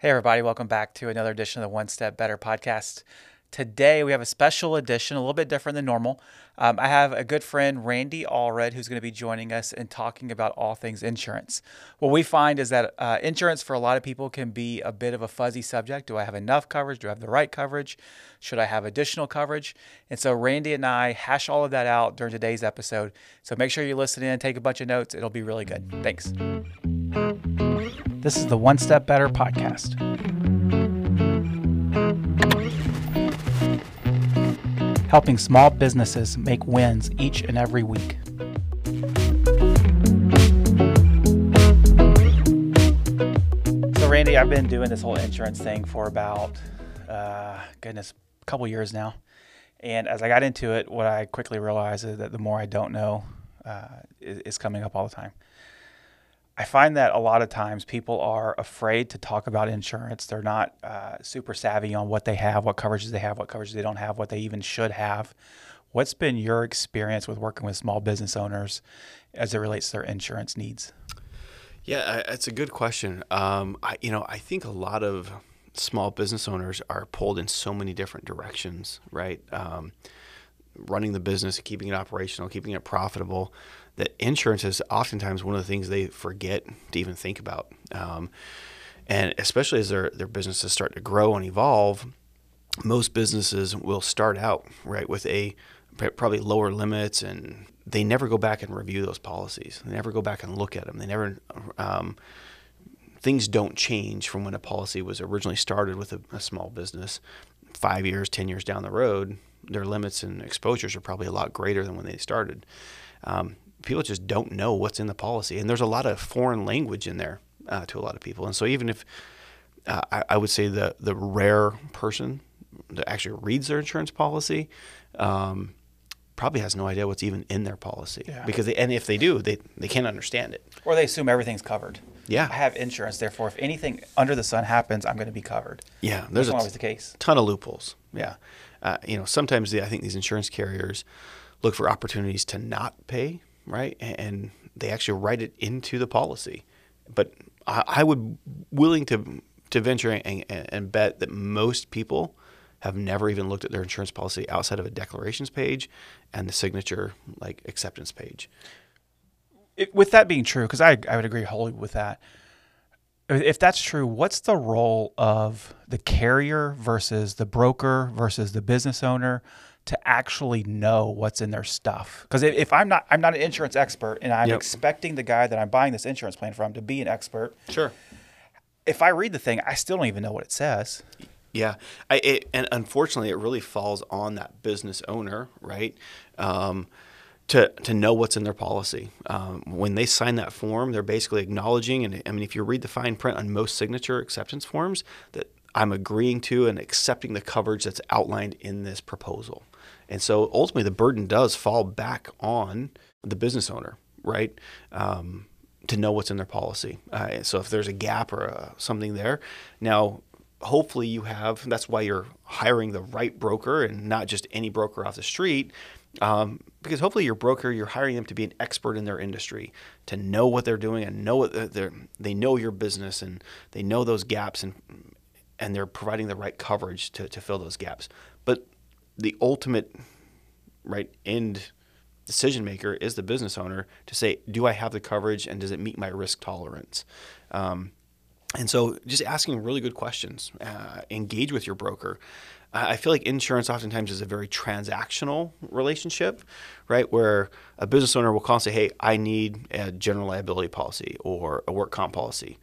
Hey, everybody, welcome back to another edition of the One Step Better podcast. Today, we have a special edition, a little bit different than normal. Um, I have a good friend, Randy Allred, who's going to be joining us and talking about all things insurance. What we find is that uh, insurance for a lot of people can be a bit of a fuzzy subject. Do I have enough coverage? Do I have the right coverage? Should I have additional coverage? And so, Randy and I hash all of that out during today's episode. So, make sure you listen in, take a bunch of notes. It'll be really good. Thanks. This is the One Step Better podcast. Helping small businesses make wins each and every week. So, Randy, I've been doing this whole insurance thing for about, uh, goodness, a couple years now. And as I got into it, what I quickly realized is that the more I don't know uh, is, is coming up all the time. I find that a lot of times people are afraid to talk about insurance. They're not uh, super savvy on what they have, what coverages they have, what coverages they don't have, what they even should have. What's been your experience with working with small business owners as it relates to their insurance needs? Yeah, it's a good question. Um, I, you know, I think a lot of small business owners are pulled in so many different directions, right? Um, running the business, keeping it operational, keeping it profitable that insurance is oftentimes one of the things they forget to even think about. Um, and especially as their, their businesses start to grow and evolve, most businesses will start out right with a probably lower limits and they never go back and review those policies. They never go back and look at them. They never, um, things don't change from when a policy was originally started with a, a small business. Five years, 10 years down the road, their limits and exposures are probably a lot greater than when they started. Um, people just don't know what's in the policy, and there's a lot of foreign language in there uh, to a lot of people. And so even if uh, I, I, would say the the rare person that actually reads their insurance policy. Um, probably has no idea what's even in their policy. Yeah. because they, and if they do they, they can't understand it. Or they assume everything's covered. Yeah. I have insurance therefore if anything under the sun happens i'm going to be covered. Yeah there's always the case. ton of loopholes. Yeah. Uh, you know sometimes the, i think these insurance carriers look for opportunities to not pay right? And they actually write it into the policy. But I, I would willing to to venture and, and bet that most people have never even looked at their insurance policy outside of a declarations page and the signature like acceptance page. It, with that being true, because I, I would agree wholly with that. If that's true, what's the role of the carrier versus the broker versus the business owner? To actually know what's in their stuff. Because if I'm not, I'm not an insurance expert, and I'm yep. expecting the guy that I'm buying this insurance plan from to be an expert. Sure. If I read the thing, I still don't even know what it says. Yeah, I, it, and unfortunately, it really falls on that business owner, right? Um, to, to know what's in their policy. Um, when they sign that form, they're basically acknowledging, and I mean, if you read the fine print on most signature acceptance forms, that I'm agreeing to and accepting the coverage that's outlined in this proposal. And so ultimately, the burden does fall back on the business owner, right? Um, to know what's in their policy. Uh, so if there's a gap or uh, something there, now hopefully you have. That's why you're hiring the right broker and not just any broker off the street. Um, because hopefully your broker, you're hiring them to be an expert in their industry, to know what they're doing and know what they're, they know your business and they know those gaps and and they're providing the right coverage to, to fill those gaps. The ultimate right end decision maker is the business owner to say, do I have the coverage and does it meet my risk tolerance? Um, and so, just asking really good questions, uh, engage with your broker. I feel like insurance oftentimes is a very transactional relationship, right? Where a business owner will call and say, "Hey, I need a general liability policy or a work comp policy."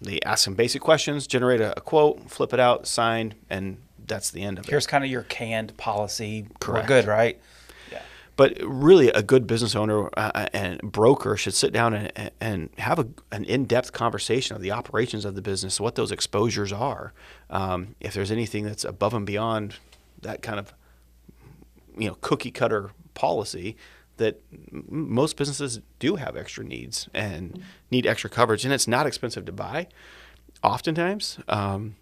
They ask some basic questions, generate a, a quote, flip it out, signed, and that's the end of Here's it. Here's kind of your canned policy. Correct. We're good, right? Yeah. But really, a good business owner uh, and broker should sit down and, and have a, an in-depth conversation of the operations of the business, what those exposures are. Um, if there's anything that's above and beyond that kind of, you know, cookie cutter policy, that most businesses do have extra needs and need extra coverage, and it's not expensive to buy. Oftentimes, um,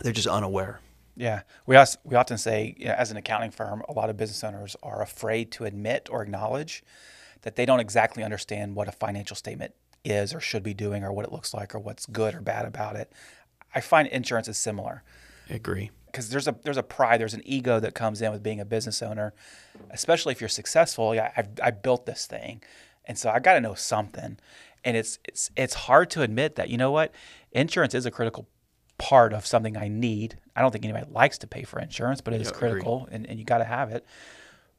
they're just unaware. Yeah, we also, we often say, you know, as an accounting firm, a lot of business owners are afraid to admit or acknowledge that they don't exactly understand what a financial statement is or should be doing or what it looks like or what's good or bad about it. I find insurance is similar I agree. because there's a there's a pride, there's an ego that comes in with being a business owner, especially if you're successful. Yeah, I've I built this thing, and so I got to know something, and it's it's it's hard to admit that you know what, insurance is a critical part of something I need. I don't think anybody likes to pay for insurance, but it is Yeah, critical, and, and you got to have it.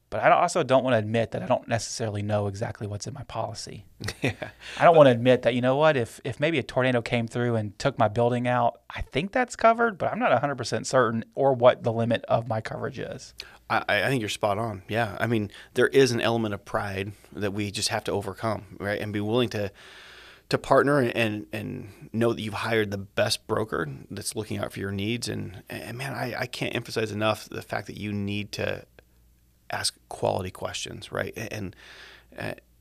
But I also don't want to admit that I don't necessarily know exactly what's in my policy. yeah. I don't want to admit that, you know what, if, if maybe a tornado came through and took my building out, I think that's covered, but I'm not 100% certain or what the limit of my coverage is. I, I think you're spot on. Yeah. I mean, there is an element of pride that we just have to overcome, right? And be willing to to partner and, and, know that you've hired the best broker that's looking out for your needs. And, and man, I, I can't emphasize enough the fact that you need to ask quality questions, right? And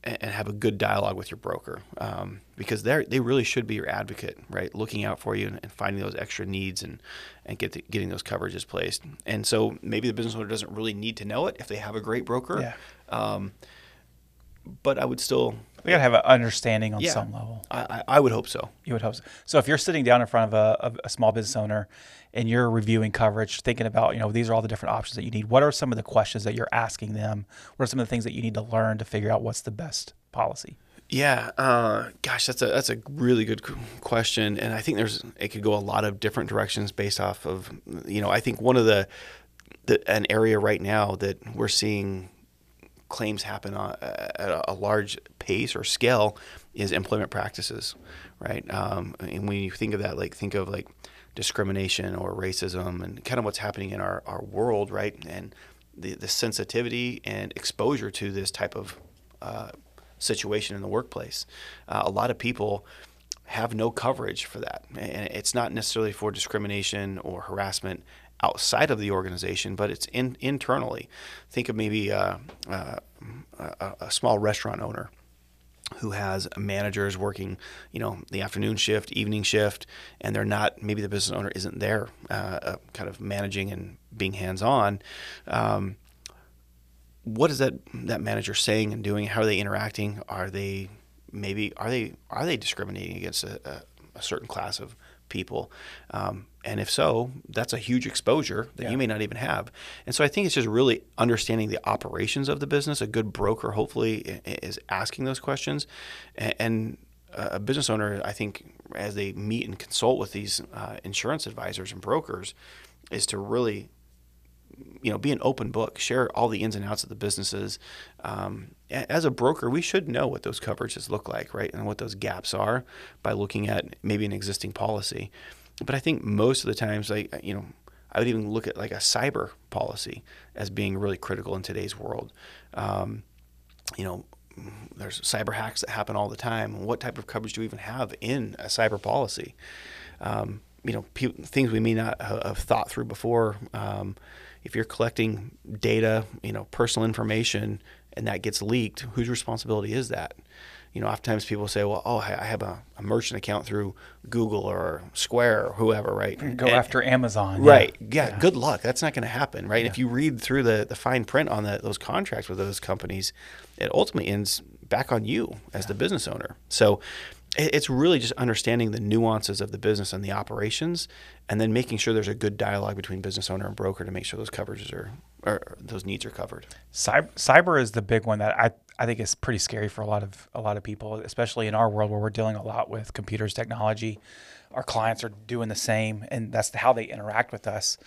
and, and have a good dialogue with your broker um, because they they really should be your advocate, right? Looking out for you and, and finding those extra needs and and get the, getting those coverages placed. And so maybe the business owner doesn't really need to know it if they have a great broker. Yeah. Um, but I would still, We got to have an understanding on Yeah. some level. I, I I would hope so. You would hope so. So if you're sitting down in front of a, a small business owner and you're reviewing coverage, thinking about, you know, these are all the different options that you need, what are some of the questions that you're asking them? What are some of the things that you need to learn to figure out what's the best policy? Yeah, uh, gosh, that's a that's a really good question, and I think there's it could go a lot of different directions based off of you know I think one of the, the an area right now that we're seeing claims happen on, at a, a large pace or scale is employment practices, right? Um, and when you think of that, like think of like discrimination or racism and kind of what's happening in our, our world, right? And the, the sensitivity and exposure to this type of uh, situation in the workplace. Uh, a lot of people have no coverage for that. And it's not necessarily for discrimination or harassment outside of the organization, but it's in, internally. Think of maybe uh, uh, a, a small restaurant owner who has managers working, you know, the afternoon shift, evening shift, and they're not. Maybe the business owner isn't there, uh, uh, kind of managing and being hands-on. Um, what is that that manager saying and doing? How are they interacting? Are they maybe are they are they discriminating against a, a, a certain class of people? Um, and if so, that's a huge exposure that Yeah. you may not even have. And so I think it's just really understanding the operations of the business. A good broker, hopefully, is asking those questions, and a business owner, I think, as they meet and consult with these uh, insurance advisors and brokers, is to really you know, be an open book, share all the ins and outs of the businesses. Um, as a broker, we should know what those coverages look like, right, and what those gaps are by looking at maybe an existing policy. But I think most of the times, like you know, I would even look at like a cyber policy as being really critical in today's world. Um, you know, there's cyber hacks that happen all the time. What type of coverage do we even have in a cyber policy? Um, you know, pe- things we may not ha- have thought through before. Um, if you're collecting data, you know, personal information, and that gets leaked, whose responsibility is that? You know, oftentimes people say, "Well, oh, I have a, a merchant account through Google or Square or whoever, right?" Go And- after Amazon. yeah. Right. Yeah, Good luck. That's not going to happen, right? If you read through the, the fine print on the, those contracts with those companies, it ultimately ends back on you as the business owner. So it's really just understanding the nuances of the business and the operations, and then making sure there's a good dialogue between business owner and broker to make sure those coverages are or those needs are covered. Cyber, cyber is the big one that I, I think is pretty scary for a lot of a lot of people, especially in our world where we're dealing a lot with computers technology. Our clients are doing the same, and that's how they interact with us.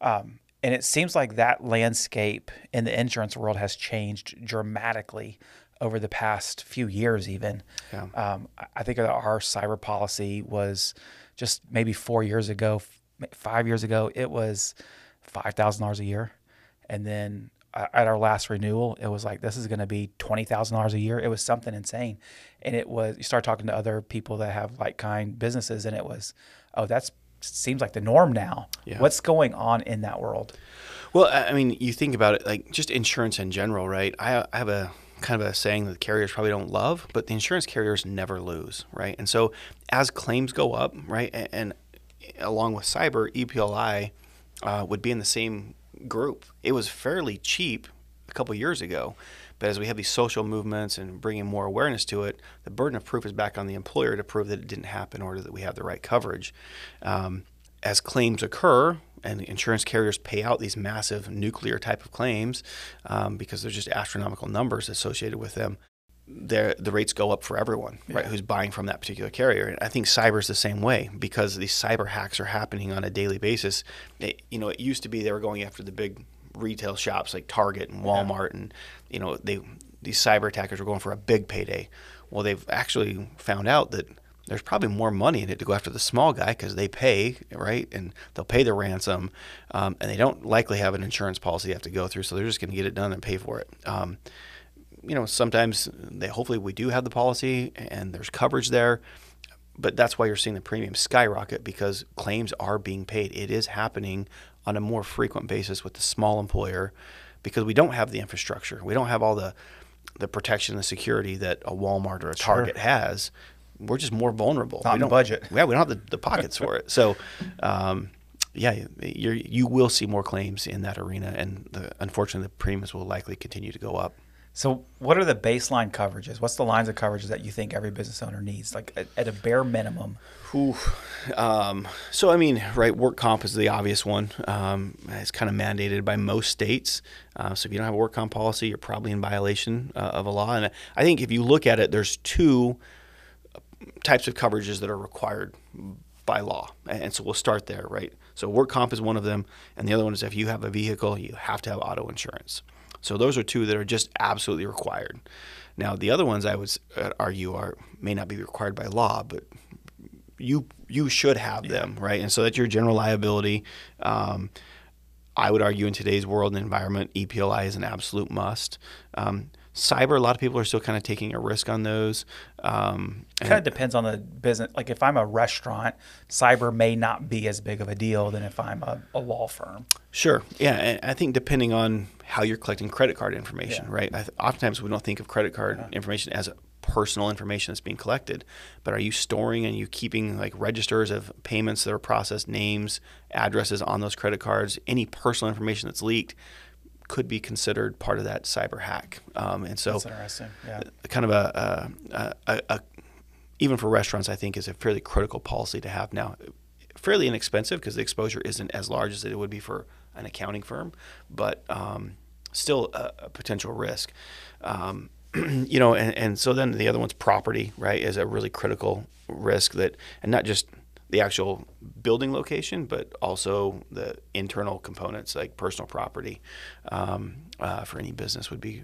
Um, and it seems like that landscape in the insurance world has changed dramatically over the past few years, even. Yeah. Um, I- think our cyber policy was just maybe four years ago, f- five years ago, it was five thousand dollars a year, and then uh, at our last renewal, it was like this is going to be twenty thousand dollars a year. It was something insane, and it was you start talking to other people that have like kind businesses, and it was, oh, that's seems like the norm now. Yeah. What's going on in that world? Well, I I mean, you think about it, like just insurance in general, right? I, I have a kind of a saying that the carriers probably don't love, but the insurance carriers never lose, right? And so as claims go up, right, and, and along with cyber, EPLI uh, would be in the same group. It was fairly cheap a couple years ago, but as we have these social movements and bringing more awareness to it, the burden of proof is back on the employer to prove that it didn't happen or that we have the right coverage. Um, as claims occur, and insurance carriers pay out these massive nuclear type of claims um, because there's just astronomical numbers associated with them. The, the rates go up for everyone, yeah. right? Who's buying from that particular carrier, and I think cyber is the same way because these cyber hacks are happening on a daily basis. It, you know, it used to be they were going after the big retail shops like Target and Walmart, yeah. and you know, they these cyber attackers were going for a big payday. Well, they've actually found out that there's probably more money in it to go after the small guy because they pay, right? And they'll pay the ransom, um, and they don't likely have an insurance policy they have to go through, so they're just going to get it done and pay for it. Um, you know, sometimes they hopefully we do have the policy and there's coverage there, but that's why you're seeing the premium skyrocket because claims are being paid. It is happening on a more frequent basis with the small employer because we don't have the infrastructure. We don't have all the the protection and the security that a Walmart or a Target sure. has we're just more vulnerable. Not we don't budget. Yeah, we don't have the, the pockets for it. So, um, yeah, you you will see more claims in that arena, and the, unfortunately, the premiums will likely continue to go up. So, what are the baseline coverages? What's the lines of coverages that you think every business owner needs, like at, at a bare minimum? Ooh, um, so, I mean, right, work comp is the obvious one. Um, it's kind of mandated by most states. Uh, so, if you don't have a work comp policy, you're probably in violation uh, of a law. And I think if you look at it, there's two types of coverages that are required by law. And so we'll start there, right? So work comp is one of them, and the other one is if you have a vehicle, you have to have auto insurance. So those are two that are just absolutely required. Now the other ones I would uh, argue are may not be required by law, but you you should have them, right? And so that's your general liability. Um, I would argue in today's world and environment, EPLI is an absolute must. Um, Cyber, a lot of people are still kind of taking a risk on those. Um, it kind of depends on the business. Like if I'm a restaurant, cyber may not be as big of a deal than if I'm a, a law firm. Sure. Yeah. And I think depending on how you're collecting credit card information, yeah. right? Th- oftentimes we don't think of credit card yeah. information as personal information that's being collected, but are you storing and you keeping like registers of payments that are processed, names, addresses on those credit cards, any personal information that's leaked? Could be considered part of that cyber hack. Um, and so, That's interesting. Yeah. kind of a, a, a, a, even for restaurants, I think is a fairly critical policy to have now. Fairly inexpensive because the exposure isn't as large as it would be for an accounting firm, but um, still a, a, potential risk. Um, you know, and, and so then the other one's property, right, is a really critical risk that, and not just the actual building location, but also the internal components like personal property um, uh, for any business would be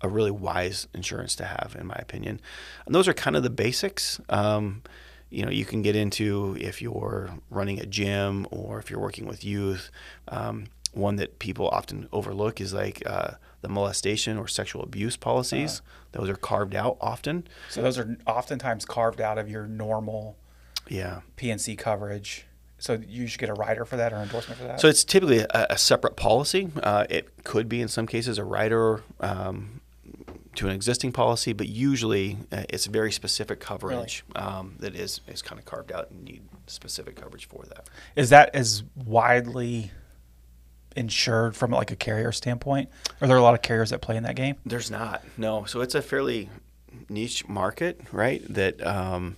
a really wise insurance to have, in my opinion. And those are kind of the basics. Um, you know, you can get into if you're running a gym or if you're working with youth. Um, one that people often overlook is like uh, the molestation or sexual abuse policies. Uh, those are carved out often. So those are oftentimes carved out of your normal yeah P&C coverage. So you should get a rider for that or endorsement for that. So it's typically a, a separate policy. Uh, it could be in some cases a rider um, to an existing policy, but usually uh, it's very specific coverage really? um, that is is kind of carved out and need specific coverage for that. Is that as widely insured from like a carrier standpoint? Are there a lot of carriers that play in that game? There's not. No. So it's a fairly niche market, right? That um,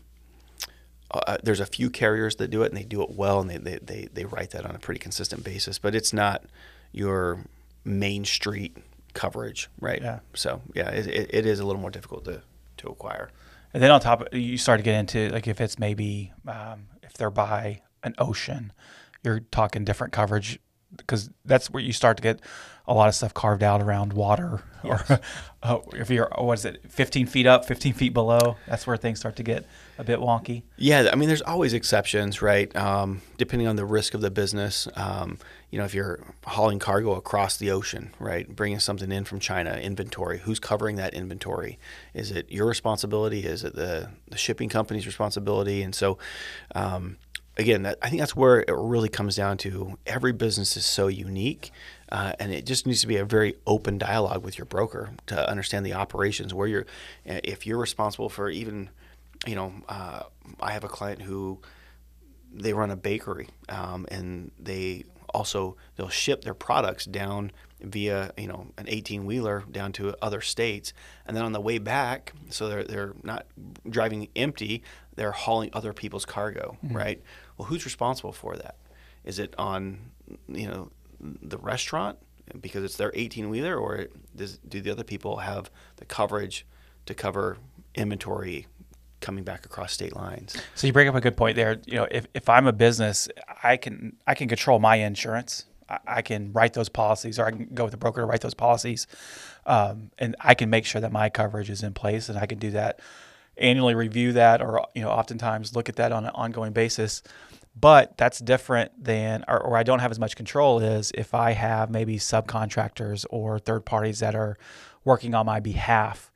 uh, there's a few carriers that do it and they do it well and they, they, they, they write that on a pretty consistent basis, but it's not your main street coverage, right? Yeah. So yeah, it, it, it is a little more difficult to, to acquire. And then on top, of, you start to get into like if it's maybe um, if they're by an ocean, you're talking different coverage because that's where you start to get a lot of stuff carved out around water. Yes. or uh, if you're what is it 15 feet up 15 feet below that's where things start to get a bit wonky. Yeah i mean there's always exceptions right? Um, depending on the risk of the business um, you know if you're hauling cargo across the ocean right bringing something in from china inventory who's covering that inventory? Is it your responsibility? Is it the, the shipping company's responsibility? And so um, again, I think that's where it really comes down to. Every business is so unique, uh, and it just needs to be a very open dialogue with your broker to understand the operations. Where you're, if you're responsible for even, you know, uh, I have a client who they run a bakery, um, and they also they'll ship their products down via you know an 18 wheeler down to other states and then on the way back so they're they're not driving empty they're hauling other people's cargo, mm-hmm. right? Well, who's responsible for that? Is it on you know the restaurant because it's their 18 wheeler, or does, do the other people have the coverage to cover inventory coming back across state lines? So you bring up a good point there. You know, if, if I'm a business, I can I can control my insurance. I, can write those policies, or I can go with a broker to write those policies, um, and I can make sure that my coverage is in place, and I can do that annually, review that, or you know, oftentimes look at that on an ongoing basis. But that's different than, or, or I don't have as much control is if I have maybe subcontractors or third parties that are working on my behalf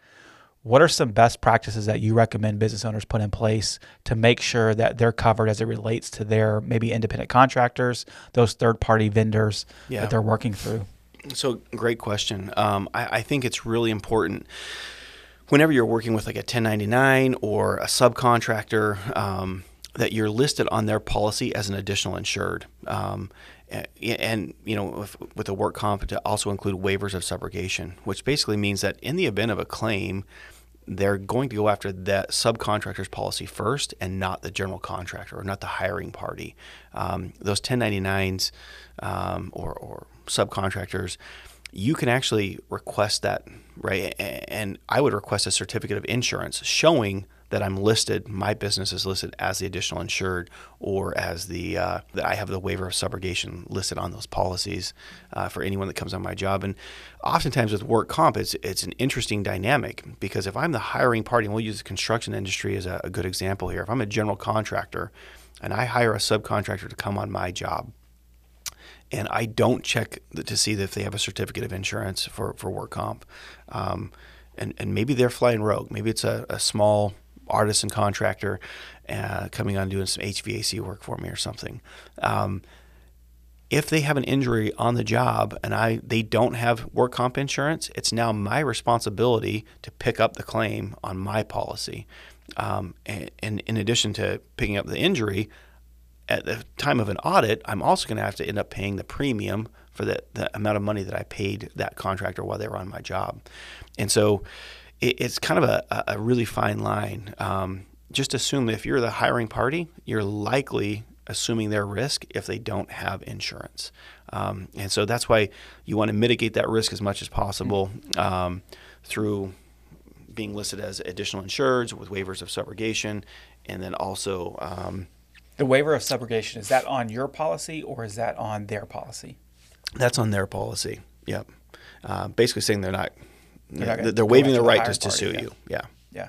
what are some best practices that you recommend business owners put in place to make sure that they're covered as it relates to their maybe independent contractors, those third party vendors Yeah. that they're working through? So great question. Um, I, I think it's really important whenever you're working with like a 1099 or a subcontractor um, that you're listed on their policy as an additional insured. Um, a- and you know, with, with the work comp to also include waivers of subrogation, which basically means that in the event of a claim, they're going to go after that subcontractor's policy first and not the general contractor or not the hiring party. Um, those 1099s um, or, or subcontractors, you can actually request that, right? And I would request a certificate of insurance showing that I'm listed, my business is listed as the additional insured, or as the uh, that I have the waiver of subrogation listed on those policies uh, for anyone that comes on my job. And oftentimes with work comp, it's it's an interesting dynamic because if I'm the hiring party, and we'll use the construction industry as a, a good example here. If I'm a general contractor and I hire a subcontractor to come on my job, and I don't check to see if they have a certificate of insurance for, for work comp. Um, and, and maybe they're flying rogue. Maybe it's a, a small artisan contractor uh, coming on doing some HVAC work for me or something. Um, if they have an injury on the job and I they don't have work comp insurance, it's now my responsibility to pick up the claim on my policy. Um, and, and in addition to picking up the injury, at the time of an audit, I'm also going to have to end up paying the premium for the, the amount of money that I paid that contractor while they were on my job. And so it, it's kind of a, a really fine line. Um, just assume that if you're the hiring party, you're likely assuming their risk if they don't have insurance. Um, and so that's why you want to mitigate that risk as much as possible um, through being listed as additional insureds with waivers of subrogation, and then also um, The waiver of subrogation, is that on your policy or is that on their policy? That's on their policy. Yep. Uh, basically saying they're not. They're they're, they're waiving their the right just to sue yeah. you. Yeah. Yeah.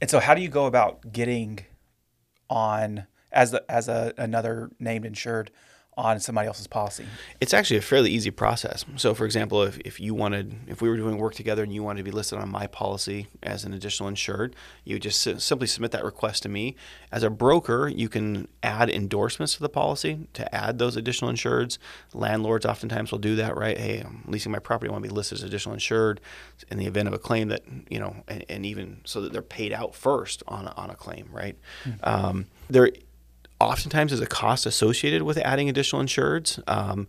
And so how do you go about getting on as the, as a, another named insured on somebody else's policy? It's actually a fairly easy process. So, for example, if, if you wanted, if we were doing work together and you wanted to be listed on my policy as an additional insured, you just si- simply submit that request to me. As a broker, you can add endorsements to the policy to add those additional insureds. Landlords oftentimes will do that, right? Hey, I'm leasing my property, I want to be listed as additional insured in the event of a claim that, you know, and, and even so that they're paid out first on a, on a claim, right? Um, there oftentimes is a cost associated with adding additional insureds. Um,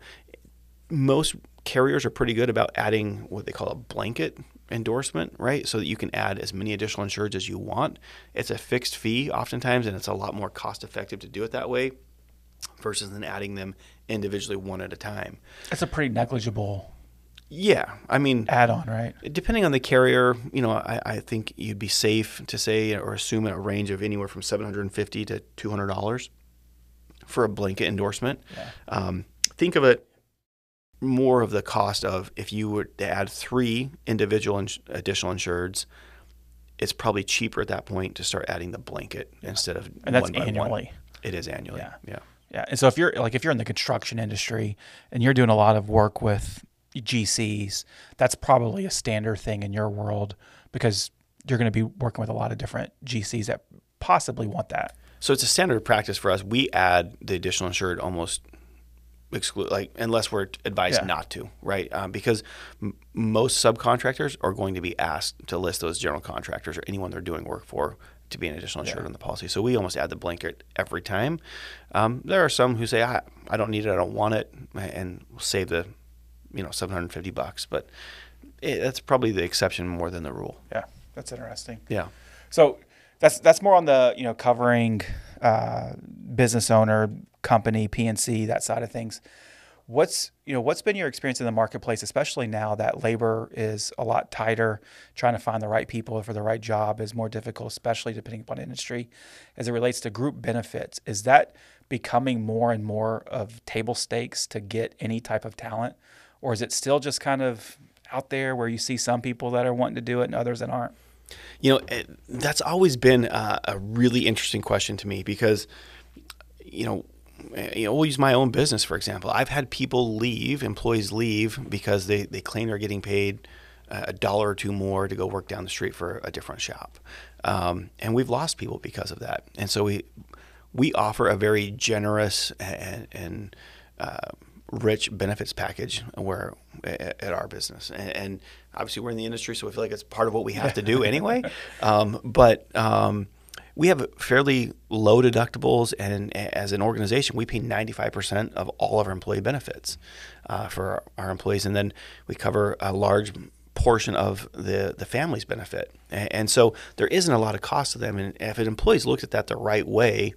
most carriers are pretty good about adding what they call a blanket endorsement, right? So that you can add as many additional insureds as you want. It's a fixed fee oftentimes, and it's a lot more cost effective to do it that way versus than adding them individually one at a time. That's a pretty negligible Yeah, I mean, add on, right? depending on the carrier, you know, I, I think you'd be safe to say or assume a range of anywhere from seven hundred and fifty to two hundred dollars for a blanket endorsement. Yeah. Um, think of it more of the cost of if you were to add three individual ins- additional insureds, it's probably cheaper at that point to start adding the blanket instead of And that's one by one. annually. It is annually. Yeah. yeah. Yeah. And so if you're like if you're in the construction industry and you're doing a lot of work with GCs, that's probably a standard thing in your world because you're going to be working with a lot of different GCs that possibly want that. So it's a standard practice for us. We add the additional insured almost exclude, like unless we're advised Yeah. not to, right? Um, because m- most subcontractors are going to be asked to list those general contractors or anyone they're doing work for to be an additional insured Yeah. on the policy. So we almost add the blanket every time. Um, there are some who say, I, I don't need it, I don't want it, and we'll save the, you know, 750 bucks. But it, that's probably the exception more than the rule. Yeah. That's interesting. Yeah. So that's that's more on the you know covering uh, business owner company, P&C, that side of things. What's you know what's been your experience in the marketplace, especially now that labor is a lot tighter, trying to find the right people for the right job is more difficult, especially depending upon industry. As it relates to group benefits, is that becoming more and more of table stakes to get any type of talent, or is it still just kind of out there where you see some people that are wanting to do it and others that aren't? You know, it, that's always been a, a really interesting question to me because, you know, you know, we'll use my own business for example. I've had people leave, employees leave because they, they claim they're getting paid a dollar or two more to go work down the street for a different shop, um, and we've lost people because of that. And so we we offer a very generous and, and uh, rich benefits package where at our business, and, and, obviously we're in the industry, so we feel like it's part of what we have to do anyway. Um, but um, we have fairly low deductibles, and as an organization, we pay 95% of all of our employee benefits uh, for our employees, and then we cover a large portion of the the family's benefit. And, and so there isn't a lot of cost to them. And if an employee's looked at that the right way,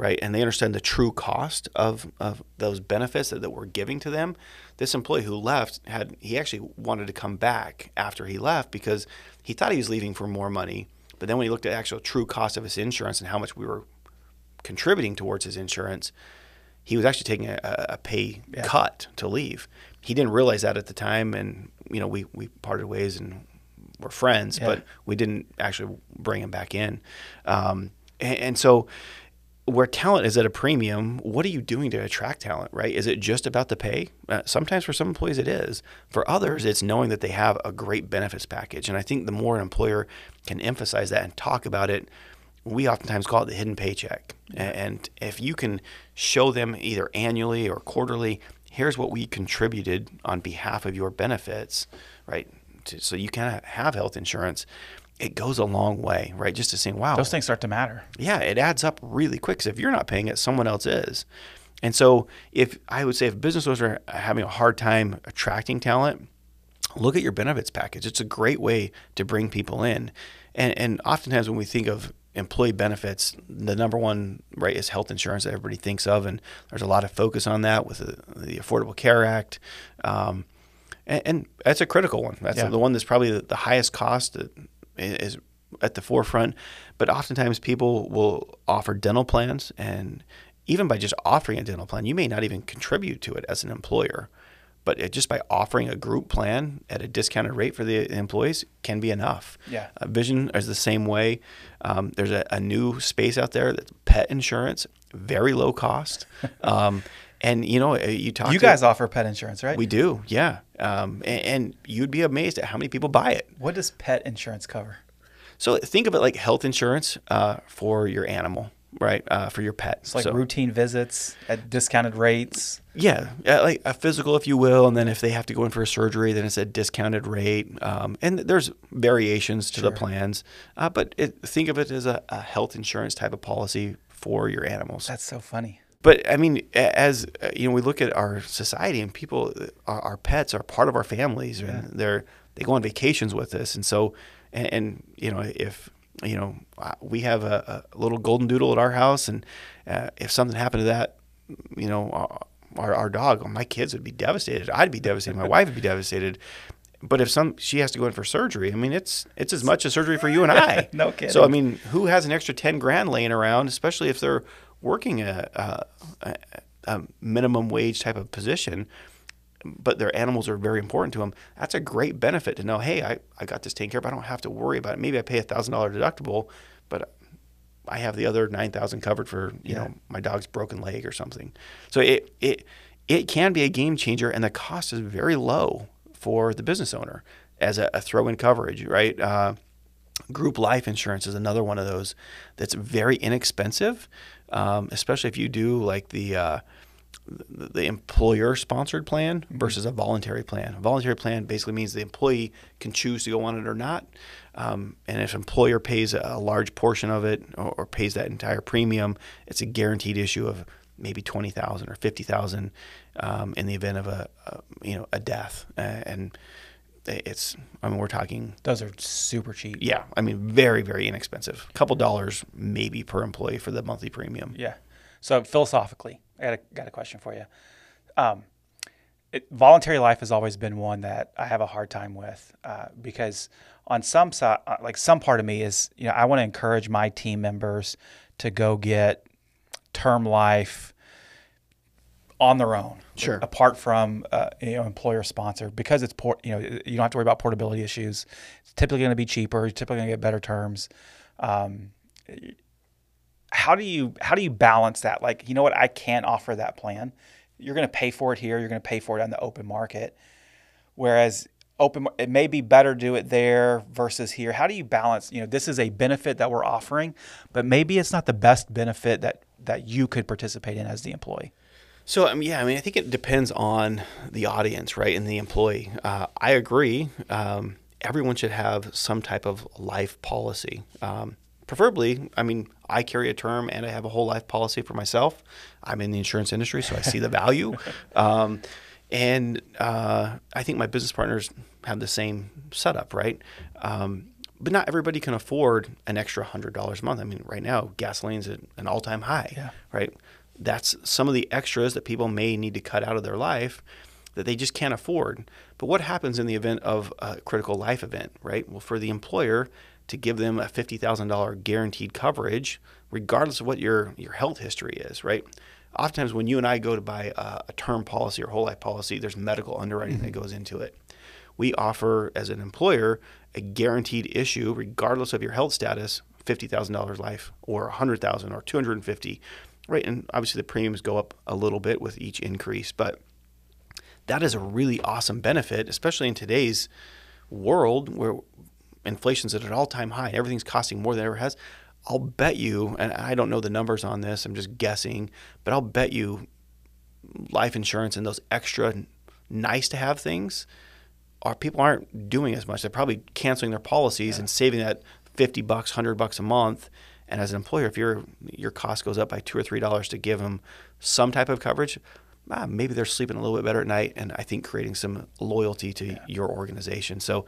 right, and they understand the true cost of, of those benefits that, that we're giving to them, this employee who left had he actually wanted to come back after he left because he thought he was leaving for more money but then when he looked at the actual true cost of his insurance and how much we were contributing towards his insurance, he was actually taking a, a pay yeah. cut to leave. He didn't realize that at the time, and you know we we parted ways and were friends, yeah. but we didn't actually bring him back in. Um, and, and so where talent is at a premium, what are you doing to attract talent, right? Is it just about the pay? Uh, sometimes for some employees it is. For others, it's knowing that they have a great benefits package. And I think the more an employer can emphasize that and talk about it, we oftentimes call it the hidden paycheck. And if you can show them either annually or quarterly, here's what we contributed on behalf of your benefits, right? So you can have health insurance it goes a long way, right? Just to saying, wow, those things start to matter. Yeah, it adds up really quick. Because if you're not paying it, someone else is. And so, if I would say if business owners are having a hard time attracting talent, look at your benefits package. It's a great way to bring people in. And and oftentimes when we think of employee benefits, the number one right is health insurance that everybody thinks of, and there's a lot of focus on that with the, the Affordable Care Act. Um, and, and, that's a critical one. That's yeah. the one that's probably the, the highest cost is at the forefront. But oftentimes people will offer dental plans, and even by just offering a dental plan, you may not even contribute to it as an employer. But just by offering a group plan at a discounted rate for the employees can be enough. Yeah. Uh, Vision is the same way. Um, there's a, a, new space out there that's pet insurance, very low cost. Um, and you know, uh, you talk. You guys offer pet insurance, right? We do, yeah. Um, and, and, you'd be amazed at how many people buy it. What does pet insurance cover? So think of it like health insurance uh, for your animal, right? Uh, for your pet. It's like so, routine visits at discounted rates. Yeah, like a physical, if you will, and then if they have to go in for a surgery, then it's a discounted rate. Um, and there's variations to sure. the plans, uh, but it, think of it as a, a health insurance type of policy for your animals. That's so funny but I mean, as uh, you know, we look at our society and people, our, our pets are part of our families, and they're they go on vacations with us, and so, and, and you know, if you know, uh, we have a, a, little golden doodle at our house, and uh, if something happened to that, you know, our, our dog, my kids would be devastated. I'd be devastated. My wife would be devastated. But if some she has to go in for surgery, I mean, it's it's as much a surgery for you and I. no kidding. So I mean, who has an extra ten grand laying around, especially if they're working a, a, a minimum wage type of position, but their animals are very important to them, that's a great benefit to know, hey, I, I got this taken care of. I don't have to worry about it. Maybe I pay a $1,000 deductible, but I have the other 9000 covered for, you yeah. know, my dog's broken leg or something. So it, it, it can be a game changer, and the cost is very low for the business owner as a, a throw in coverage, right? Uh, group life insurance is another one of those that's very inexpensive um, especially if you do like the uh, the employer sponsored plan mm-hmm. versus a voluntary plan. A voluntary plan basically means the employee can choose to go on it or not. Um, and if employer pays a large portion of it or, or, pays that entire premium, it's a guaranteed issue of maybe twenty thousand or fifty thousand um, in the event of a, a, you know a death. And it's I mean we're talking those are super cheap. Yeah, I mean very very inexpensive. A couple dollars maybe per employee for the monthly premium. Yeah. So philosophically, I got a, got a question for you. Um, it, voluntary life has always been one that I have a hard time with uh, because on some side, uh, like some part of me is, you know, I want to encourage my team members to go get term life on their own, Sure. apart from uh, you know employer sponsored because it's port. You know, you don't have to worry about portability issues. It's typically going to be cheaper. You're typically going to get better terms. Um, how do you how do you balance that? Like, you know what, I can't offer that plan. You're going to pay for it here. You're going to pay for it on the open market. Whereas open, it may be better to do it there versus here. How do you balance? You know, this is a benefit that we're offering, but maybe it's not the best benefit that that you could participate in as the employee. So um, yeah, I mean, I think it depends on the audience, right, and the employee. Uh, I agree. Um, everyone should have some type of life policy. Um, preferably, I mean, I carry a term and I have a whole life policy for myself. I'm in the insurance industry, so I see the value. Um, and uh, I think my business partners have the same setup, right? Um, but not everybody can afford an extra hundred dollars a month. I mean, right now, gasoline's at an all-time high, Yeah. right? That's some of the extras that people may need to cut out of their life that they just can't afford. But what happens in the event of a critical life event, right? Well, for the employer to give them a fifty thousand dollar guaranteed coverage, regardless of what your your health history is, right? Oftentimes, when you and I go to buy a, a term policy or whole life policy, there's medical underwriting that mm-hmm. goes into it. We offer, as an employer, a guaranteed issue, regardless of your health status, fifty thousand dollars life, or a hundred thousand, or two hundred and fifty, right? And obviously, the premiums go up a little bit with each increase, but that is a really awesome benefit, especially in today's world where inflation's at an all-time high and everything's costing more than it ever has. I'll bet you, and I don't know the numbers on this, I'm just guessing, but I'll bet you life insurance and those extra nice to have things are people aren't doing as much. They're probably canceling their policies and saving that 50 bucks, 100 bucks a month. And as an employer, if your your cost goes up by 2 or 3 dollars to give them some type of coverage, ah, maybe they're sleeping a little bit better at night and I think creating some loyalty to your organization. So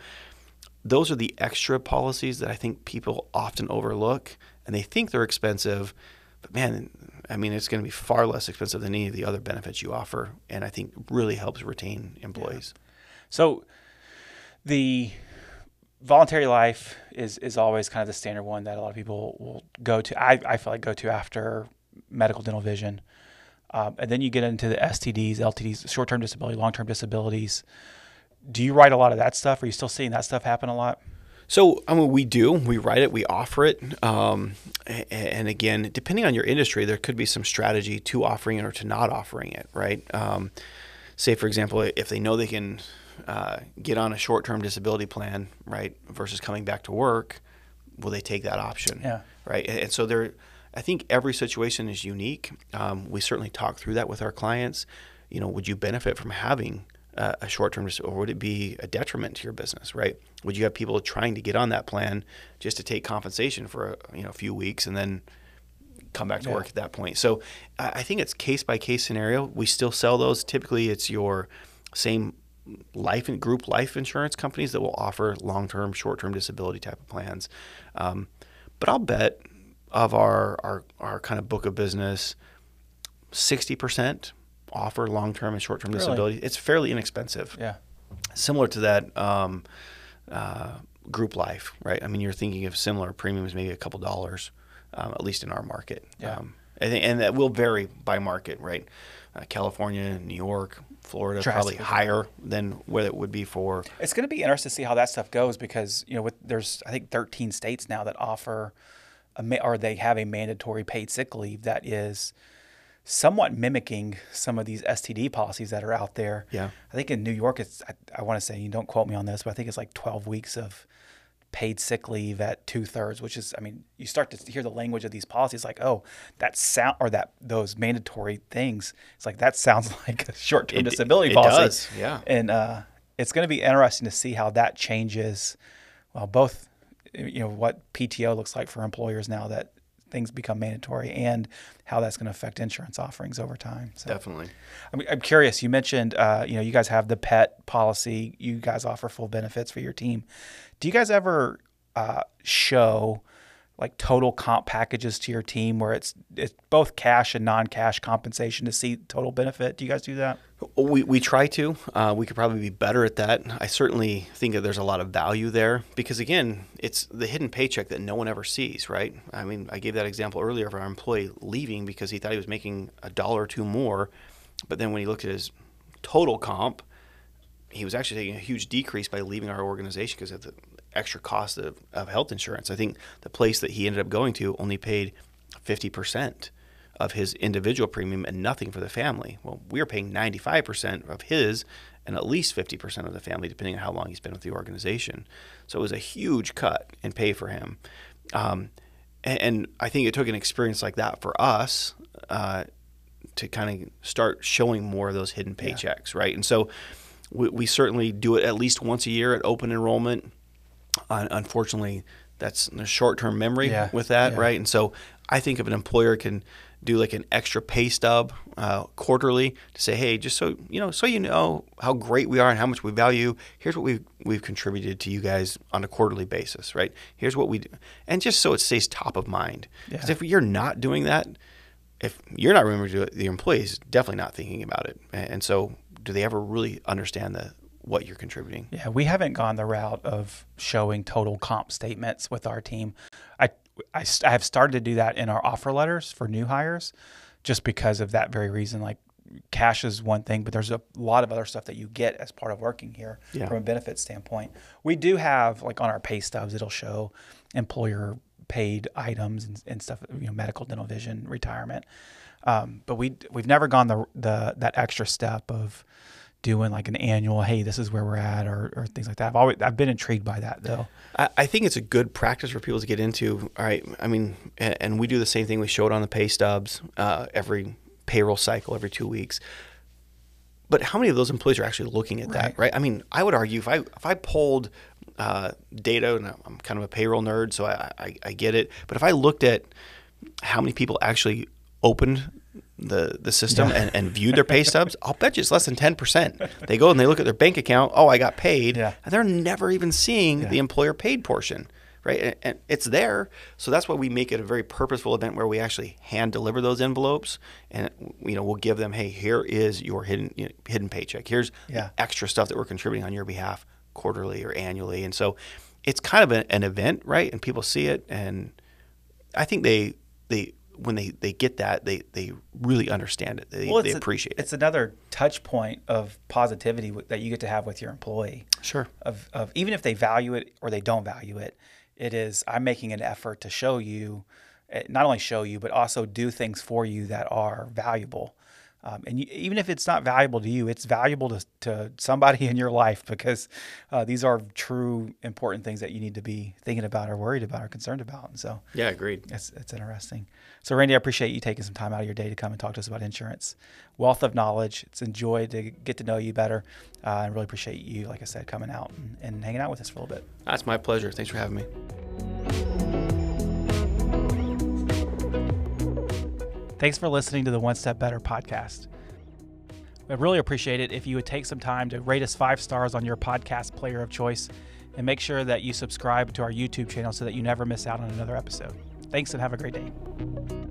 those are the extra policies that I think people often overlook and they think they're expensive, but man, I mean, it's going to be far less expensive than any of the other benefits you offer, and I think really helps retain employees. So the voluntary life is is always kind of the standard one that a lot of people will go to. I, I feel like go to after medical dental vision. Um, and then you get into the STDs, LTDs, short term disability, long term disabilities. Do you write a lot of that stuff? Are you still seeing that stuff happen a lot? So, I mean, we do. We write it, we offer it. Um, and again, depending on your industry, there could be some strategy to offering it or to not offering it, right? Um, say, for example, if they know they can uh, get on a short term disability plan, right, versus coming back to work, will they take that option? Yeah. Right. And, and so there, I think every situation is unique. Um, we certainly talk through that with our clients. You know, would you benefit from having uh, a short term, or would it be a detriment to your business? Right? Would you have people trying to get on that plan just to take compensation for a, you know a few weeks and then come back to Yeah. work at that point? So I I think it's case by case scenario. We still sell those. Typically, it's your same life and group life insurance companies that will offer long term, short term disability type of plans. Um, but I'll bet of our, our our kind of book of business, sixty percent offer long term and short term Really? disability. It's fairly inexpensive Yeah. similar to that um, uh, group life, right? I mean, you're thinking of similar premiums, maybe a couple dollars, um, at least in our market. Yeah. Um, and, and that will vary by market, right? Uh, California, New York, Florida, probably higher than what it would be for. It's going to be interesting to see how that stuff goes because you know with there's I think 13 states now that offer a or they have a mandatory paid sick leave that is somewhat mimicking some of these STD policies that are out there. Yeah. I think in New York it's I, I want to say you don't quote me on this, but I think it's like 12 weeks of paid sick leave at two thirds, which is I mean you start to hear the language of these policies like oh that sound or that those mandatory things. It's like that sounds like a short term disability it policy. does, yeah. And uh, it's going to be interesting to see how that changes. Well, both, you know, what PTO looks like for employers now that things become mandatory, and how that's going to affect insurance offerings over time. So, Definitely. I mean, I'm curious. You mentioned, uh, you know, you guys have the pet policy. You guys offer full benefits for your team. Do you guys ever uh, show like total comp packages to your team where it's it's both cash and non-cash compensation to see total benefit? Do you guys do that? We, we try to. Uh, we could probably be better at that. I certainly think that there's a lot of value there because, again, it's the hidden paycheck that no one ever sees, right? I mean, I gave that example earlier of our employee leaving because he thought he was making a dollar or two more. But then when he looked at his total comp, he was actually taking a huge decrease by leaving our organization because of the extra cost of, of health insurance. I think the place that he ended up going to only paid 50% of his individual premium and nothing for the family. Well, we are paying 95% of his and at least 50% of the family, depending on how long he's been with the organization. So it was a huge cut in pay for him. Um, and, and, I think it took an experience like that for us uh, to kind of start showing more of those hidden paychecks, yeah. right? And so we, we, certainly do it at least once a year at open enrollment. Unfortunately, that's a short-term memory yeah. with that, yeah. right? And so I think if an employer can do like an extra pay stub uh, quarterly to say, hey, just so you know, so you know how great we are and how much we value. Here's what we've we've contributed to you guys on a quarterly basis, right? Here's what we do, and just so it stays top of mind. Because yeah. if you're not doing that, if you're not remembering to do it, the employee is definitely not thinking about it. And so, do they ever really understand the what you're contributing? Yeah, we haven't gone the route of showing total comp statements with our team. I I, I have started to do that in our offer letters for new hires just because of that very reason. Like cash is one thing, but there's a lot of other stuff that you get as part of working here yeah. from a benefit standpoint. We do have like on our pay stubs, it'll show employer paid items and, and stuff, you know, medical, dental, vision, retirement. Um, but we we've never gone the the that extra step of doing like an annual, hey, this is where we're at, or, or things like that. I've always I've been intrigued by that though. I, I, think it's a good practice for people to get into. All right, I mean, and, and we do the same thing. We show it on the pay stubs uh, every payroll cycle every two weeks. But how many of those employees are actually looking at that, right? right? I mean, I would argue if I if I pulled uh, data, and I'm kind of a payroll nerd, so I, I, I get it. But if I looked at how many people actually opened the the system yeah. and, and viewed their pay stubs, I'll bet you it's less than ten percent. They go and they look at their bank account. Oh, I got paid, yeah. and they're never even seeing yeah. the employer paid portion, right? And, and, it's there, so that's why we make it a very purposeful event where we actually hand deliver those envelopes, and you know we'll give them, hey, here is your hidden you know, hidden paycheck. Here's extra stuff that we're contributing on your behalf quarterly or annually, and so it's kind of a, an event, right? And people see it, and I think they they when they, they get that, they, they really understand it. They, well, they appreciate a, it. It's another touch point of positivity that you get to have with your employee. Sure. Of, of even if they value it or they don't value it, it is I'm making an effort to show you, eh, not only show you, but also do things for you that are valuable. Um, and you, even if it's not valuable to you, it's valuable to, to somebody in your life because uh, these are true important things that you need to be thinking about or worried about or concerned about. And so, yeah, agreed. It's, it's interesting. So, Randy, I appreciate you taking some time out of your day to come and talk to us about insurance. Wealth of knowledge. It's enjoyed to get to know you better. Uh, I really appreciate you, like I said, coming out and, and hanging out with us for a little bit. That's my pleasure. Thanks for having me. Thanks for listening to the One Step Better podcast. I'd really appreciate it if you would take some time to rate us five stars on your podcast player of choice and make sure that you subscribe to our YouTube channel so that you never miss out on another episode. Thanks and have a great day.